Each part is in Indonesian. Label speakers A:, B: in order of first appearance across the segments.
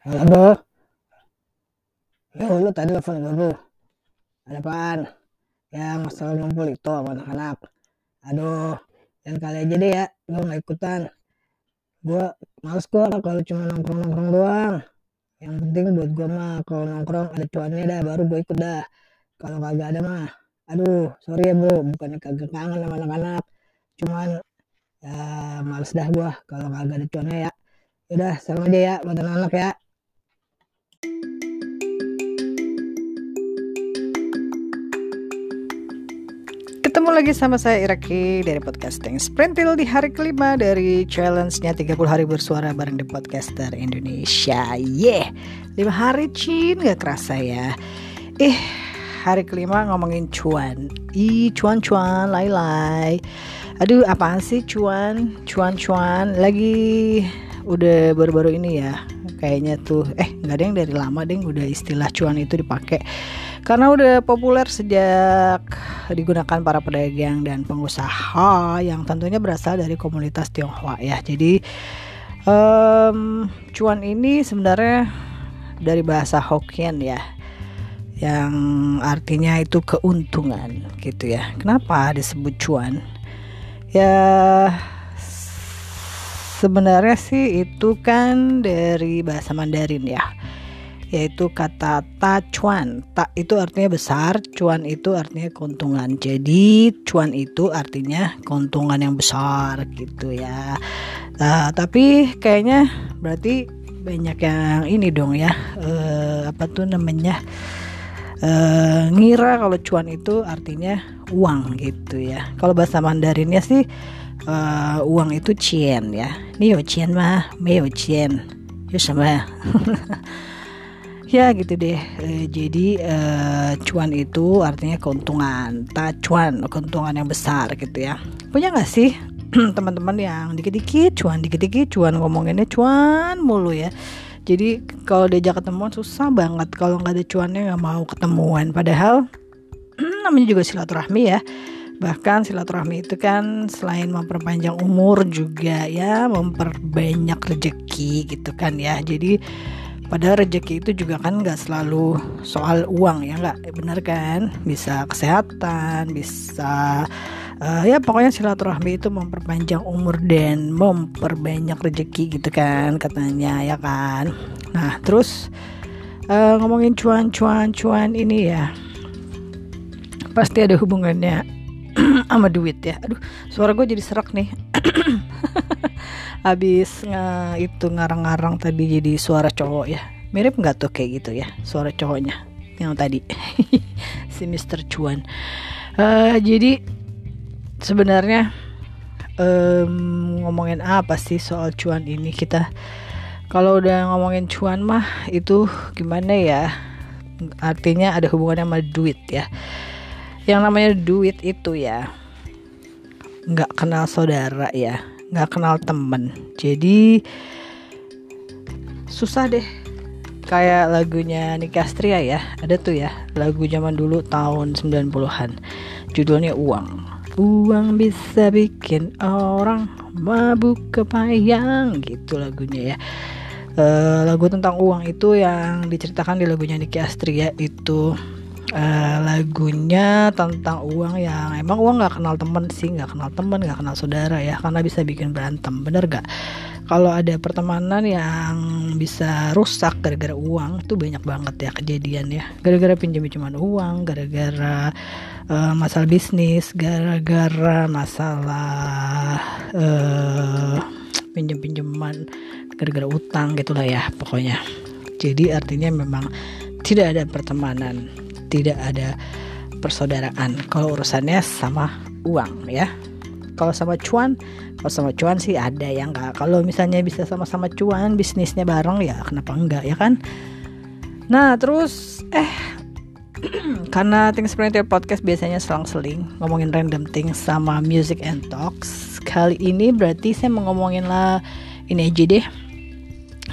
A: Halo bro. Lu, lu tadi telepon gue bro. Ada apaan? Yang masalah ngumpul itu sama anak-anak. Aduh, yang kali aja deh ya. Lu gak ikutan. Gue males kok kalau cuma nongkrong-nongkrong doang. Yang penting buat gue mah kalau nongkrong ada cuannya dah baru gue ikut dah. Kalau kagak ada mah, aduh sorry ya bro, bukannya kagak kangen sama anak-anak. Cuman ya males dah gue kalau kagak ada cuannya ya. Udah, salam aja ya buat anak-anak ya.
B: Ketemu lagi sama saya Iraki dari podcasting Sprintil di hari kelima dari challenge-nya 30 hari bersuara bareng di podcaster Indonesia. Yeah, 5 hari cin gak kerasa ya. Eh, hari kelima ngomongin cuan. Ih, cuan-cuan, lai-lai. Aduh, apaan sih cuan? Cuan-cuan lagi udah baru-baru ini ya. Kayaknya tuh, eh nggak ada yang dari lama deh udah istilah cuan itu dipakai karena udah populer sejak digunakan para pedagang dan pengusaha yang tentunya berasal dari komunitas Tionghoa ya. Jadi um, cuan ini sebenarnya dari bahasa Hokkien ya, yang artinya itu keuntungan gitu ya. Kenapa disebut cuan? Ya sebenarnya sih itu kan dari bahasa Mandarin ya yaitu kata ta cuan ta itu artinya besar cuan itu artinya keuntungan jadi cuan itu artinya keuntungan yang besar gitu ya nah, tapi kayaknya berarti banyak yang ini dong ya uh, apa tuh namanya uh, ngira kalau cuan itu artinya uang gitu ya kalau bahasa Mandarinnya sih uh, uang itu cien ya. Ini yo cien mah, me yo cien. Yo sama. ya gitu deh. E, jadi e, cuan itu artinya keuntungan. Ta cuan, keuntungan yang besar gitu ya. Punya nggak sih teman-teman yang dikit-dikit cuan, dikit-dikit cuan ngomonginnya cuan mulu ya. Jadi kalau diajak ketemuan susah banget kalau nggak ada cuannya nggak mau ketemuan. Padahal namanya juga silaturahmi ya Bahkan silaturahmi itu kan selain memperpanjang umur juga ya memperbanyak rezeki gitu kan ya. Jadi pada rezeki itu juga kan nggak selalu soal uang ya nggak? Benar kan? Bisa kesehatan bisa uh, ya pokoknya silaturahmi itu memperpanjang umur dan memperbanyak rezeki gitu kan katanya ya kan? Nah terus uh, ngomongin cuan-cuan cuan ini ya pasti ada hubungannya sama duit ya. Aduh suara gue jadi serak nih habis nge itu ngarang-ngarang tadi jadi suara cowok ya. Mirip nggak tuh kayak gitu ya suara cowoknya yang tadi? Si Mister Cuan. Uh, jadi sebenarnya um, ngomongin apa sih soal cuan ini? Kita kalau udah ngomongin cuan mah itu gimana ya? Artinya ada hubungannya sama duit ya. Yang namanya duit itu ya nggak kenal saudara ya nggak kenal temen. Jadi susah deh. Kayak lagunya Nikastria ya ada tuh ya lagu zaman dulu tahun 90-an judulnya uang. Uang bisa bikin orang mabuk kepayang gitu lagunya ya. Uh, lagu tentang uang itu yang diceritakan di lagunya Niki Astria itu uh, lagunya tentang uang yang emang uang nggak kenal temen sih nggak kenal temen nggak kenal saudara ya karena bisa bikin berantem bener gak kalau ada pertemanan yang bisa rusak gara-gara uang itu banyak banget ya kejadian ya gara-gara pinjam pinjaman uang gara-gara uh, masalah bisnis gara-gara masalah uh, pinjam pinjaman gara-gara utang gitulah ya pokoknya. Jadi artinya memang tidak ada pertemanan tidak ada persaudaraan. Kalau urusannya sama uang ya. Kalau sama cuan kalau sama cuan sih ada yang enggak kalau misalnya bisa sama-sama cuan bisnisnya bareng ya kenapa enggak ya kan? Nah terus eh karena Things Printer Podcast biasanya selang-seling ngomongin random things sama music and talks. Kali ini berarti saya mau ngomongin lah ini aja deh.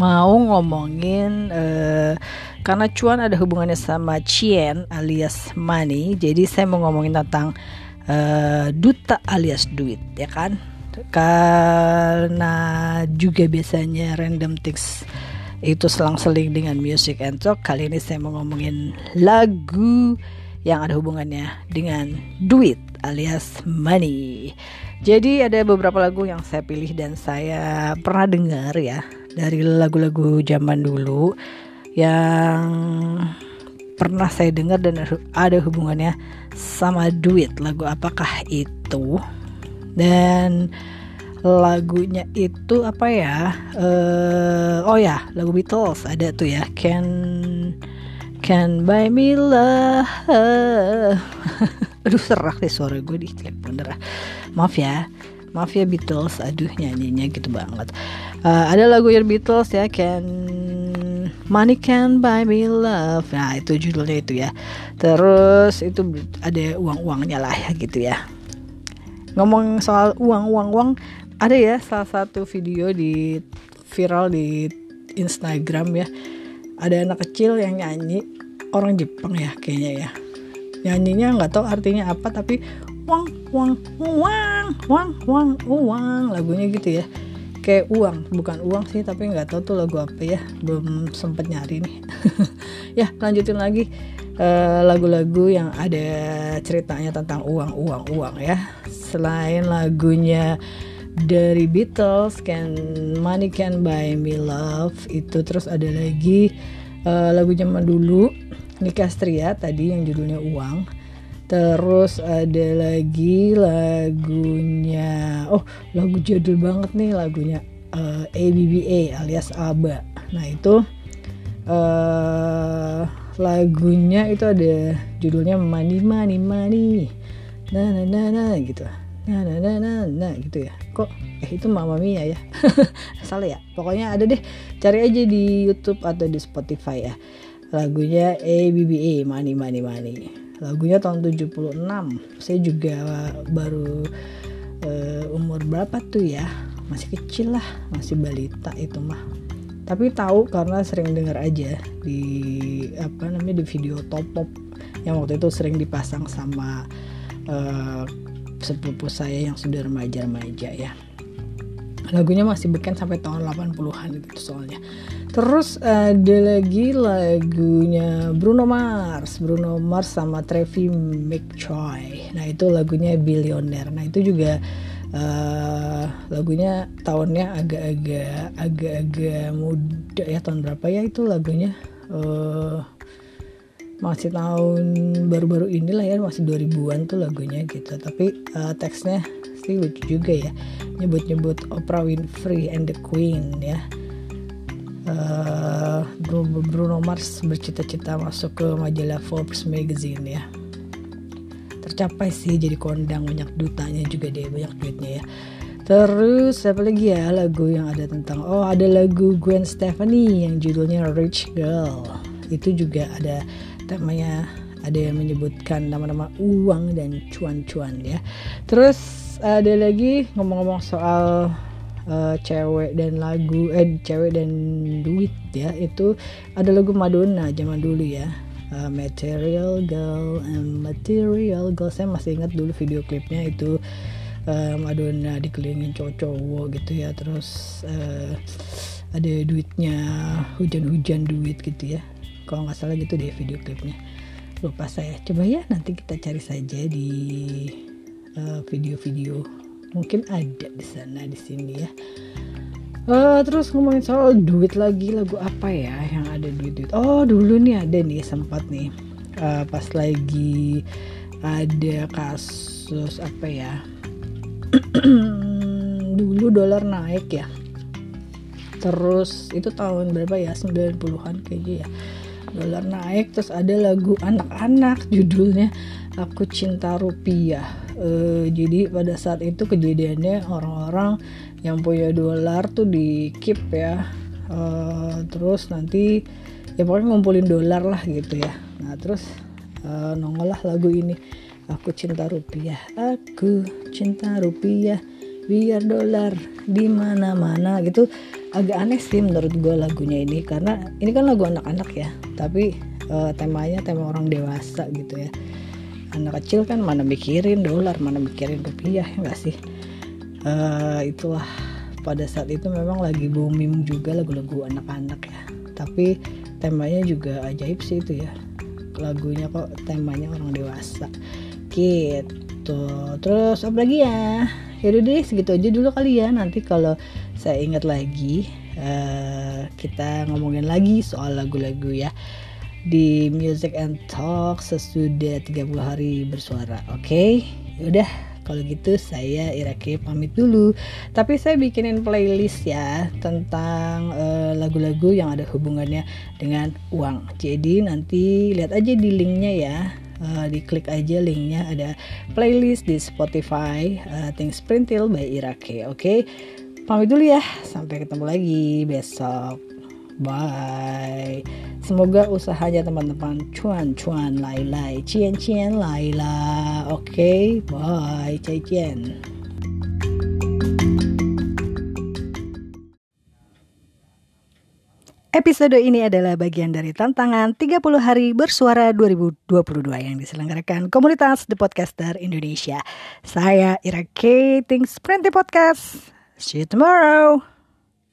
B: Mau ngomongin uh, karena cuan ada hubungannya sama cien alias money jadi saya mau ngomongin tentang uh, duta alias duit ya kan karena juga biasanya random things itu selang-seling dengan music and talk. Kali ini saya mau ngomongin lagu yang ada hubungannya dengan duit alias money. Jadi ada beberapa lagu yang saya pilih dan saya pernah dengar ya dari lagu-lagu zaman dulu yang pernah saya dengar dan ada hubungannya sama duit. Lagu apakah itu? Dan lagunya itu apa ya? Uh, oh ya, lagu Beatles ada tuh ya. Can Can buy me love. aduh serak deh suara gue di bener maaf ya maaf ya Beatles aduh nyanyinya gitu banget uh, ada lagu yang Beatles ya Can Money Can Buy Me Love. Nah itu judulnya itu ya. Terus itu ada uang-uangnya lah ya gitu ya. Ngomong soal uang uang uang ada ya salah satu video di viral di Instagram ya. Ada anak kecil yang nyanyi orang Jepang ya kayaknya ya. Nyanyinya nggak tahu artinya apa tapi uang uang uang uang uang uang lagunya gitu ya kayak uang. Bukan uang sih tapi nggak tahu tuh lagu apa ya. Belum sempet nyari nih. Ya lanjutin lagi eh, lagu-lagu uh, yang ada ceritanya tentang uang uang uang ya. Selain lagunya dari Beatles Can Money Can Buy Me Love itu terus ada lagi uh, lagu zaman dulu tadi yang judulnya Uang terus ada lagi lagunya oh lagu jadul banget nih lagunya uh, eh, ABBA alias ABBA. Nah itu uh, lagunya itu ada judulnya Money Money Money. Nah nah nah nah gitu. Nah nah nah nah, nah gitu ya. Kok eh itu Mama Mia ya? Salah ya? Pokoknya ada deh. Cari aja di YouTube atau di Spotify ya. Lagunya ABBA Money Money Money lagunya tahun 76 saya juga baru uh, umur berapa tuh ya? Masih kecil lah masih balita itu mah. Tapi tahu karena sering dengar aja di apa namanya di video top pop yang waktu itu sering dipasang sama uh, sepupu saya yang sudah remaja-remaja ya lagunya masih beken sampai tahun 80-an gitu soalnya Terus ada lagi lagunya Bruno Mars, Bruno Mars sama Trevi McCoy. Nah itu lagunya Billionaire. Nah itu juga uh, lagunya tahunnya agak-agak agak-agak muda ya tahun berapa ya itu lagunya? Uh, masih tahun baru-baru inilah ya masih 2000-an tuh lagunya gitu. Tapi uh, teksnya sih lucu juga ya nyebut-nyebut Oprah Winfrey and the Queen ya. Uh, Bruno Mars bercita-cita masuk ke majalah Forbes magazine ya. Tercapai sih jadi kondang banyak dutanya juga deh banyak duitnya ya. Terus apa lagi ya lagu yang ada tentang oh ada lagu Gwen Stefani yang judulnya Rich Girl. Itu juga ada temanya ada yang menyebutkan nama-nama uang dan cuan-cuan ya. Terus ada lagi ngomong-ngomong soal uh, cewek dan lagu eh cewek dan duit ya itu ada lagu Madonna zaman dulu ya. Uh, Material Girl and Material Girl. Saya masih ingat dulu video klipnya itu uh, Madonna dikelilingin cowok-cowok gitu ya terus uh, ada duitnya hujan-hujan duit gitu ya. Kalau nggak salah gitu deh video klipnya. Lupa saya. Coba ya nanti kita cari saja di video-video. Uh, mungkin ada di sana di sini ya. Uh, terus ngomongin soal duit lagi lagu apa ya yang ada duit duit oh dulu nih ada nih sempat nih. Uh, pas lagi ada kasus apa ya? Dulu dolar naik ya. Terus itu tahun berapa ya? 90-an kayaknya ya. Dolar naik terus ada lagu anak-anak judulnya aku cinta rupiah uh, jadi pada saat itu kejadiannya orang-orang yang punya dolar tuh di keep ya. Uh, terus nanti ya pokoknya ngumpulin dolar lah gitu ya. Nah terus uh, nongol lah lagu ini. Aku cinta rupiah aku cinta rupiah. Biar dolar di mana mana gitu. Agak aneh sih menurut gue lagunya ini. Karena ini kan lagu anak-anak ya. Tapi uh, temanya tema orang dewasa gitu ya anak kecil kan mana mikirin dolar mana mikirin rupiah ya enggak sih? Uh, itulah. Pada saat itu memang lagi booming juga lagu-lagu anak-anak ya. Tapi temanya juga ajaib sih itu ya. Lagunya kok temanya orang dewasa. Gitu. Terus apa lagi ya? Yaudah deh segitu aja dulu kali ya. Nanti kalau saya ingat lagi uh, kita ngomongin lagi soal lagu-lagu ya di Music and Talk sesudah 30 hari bersuara oke okay? yaudah kalau gitu saya Irake pamit dulu tapi saya bikinin playlist ya tentang eh, lagu-lagu uh, yang ada hubungannya dengan uang jadi nanti lihat aja di linknya ya uh, diklik aja linknya ada playlist di Spotify uh, Things Printil by Irake oke okay? pamit dulu ya sampai ketemu lagi besok Bye. Semoga usahanya teman-teman cuan-cuan lai-lai, cien-cien lai-la. Oke, okay? bye. Cai cien. Episode ini adalah bagian dari tantangan 30 hari bersuara 2022 yang diselenggarakan komunitas The Podcaster Indonesia. Saya Ira K. Things Printy Podcast. See you tomorrow.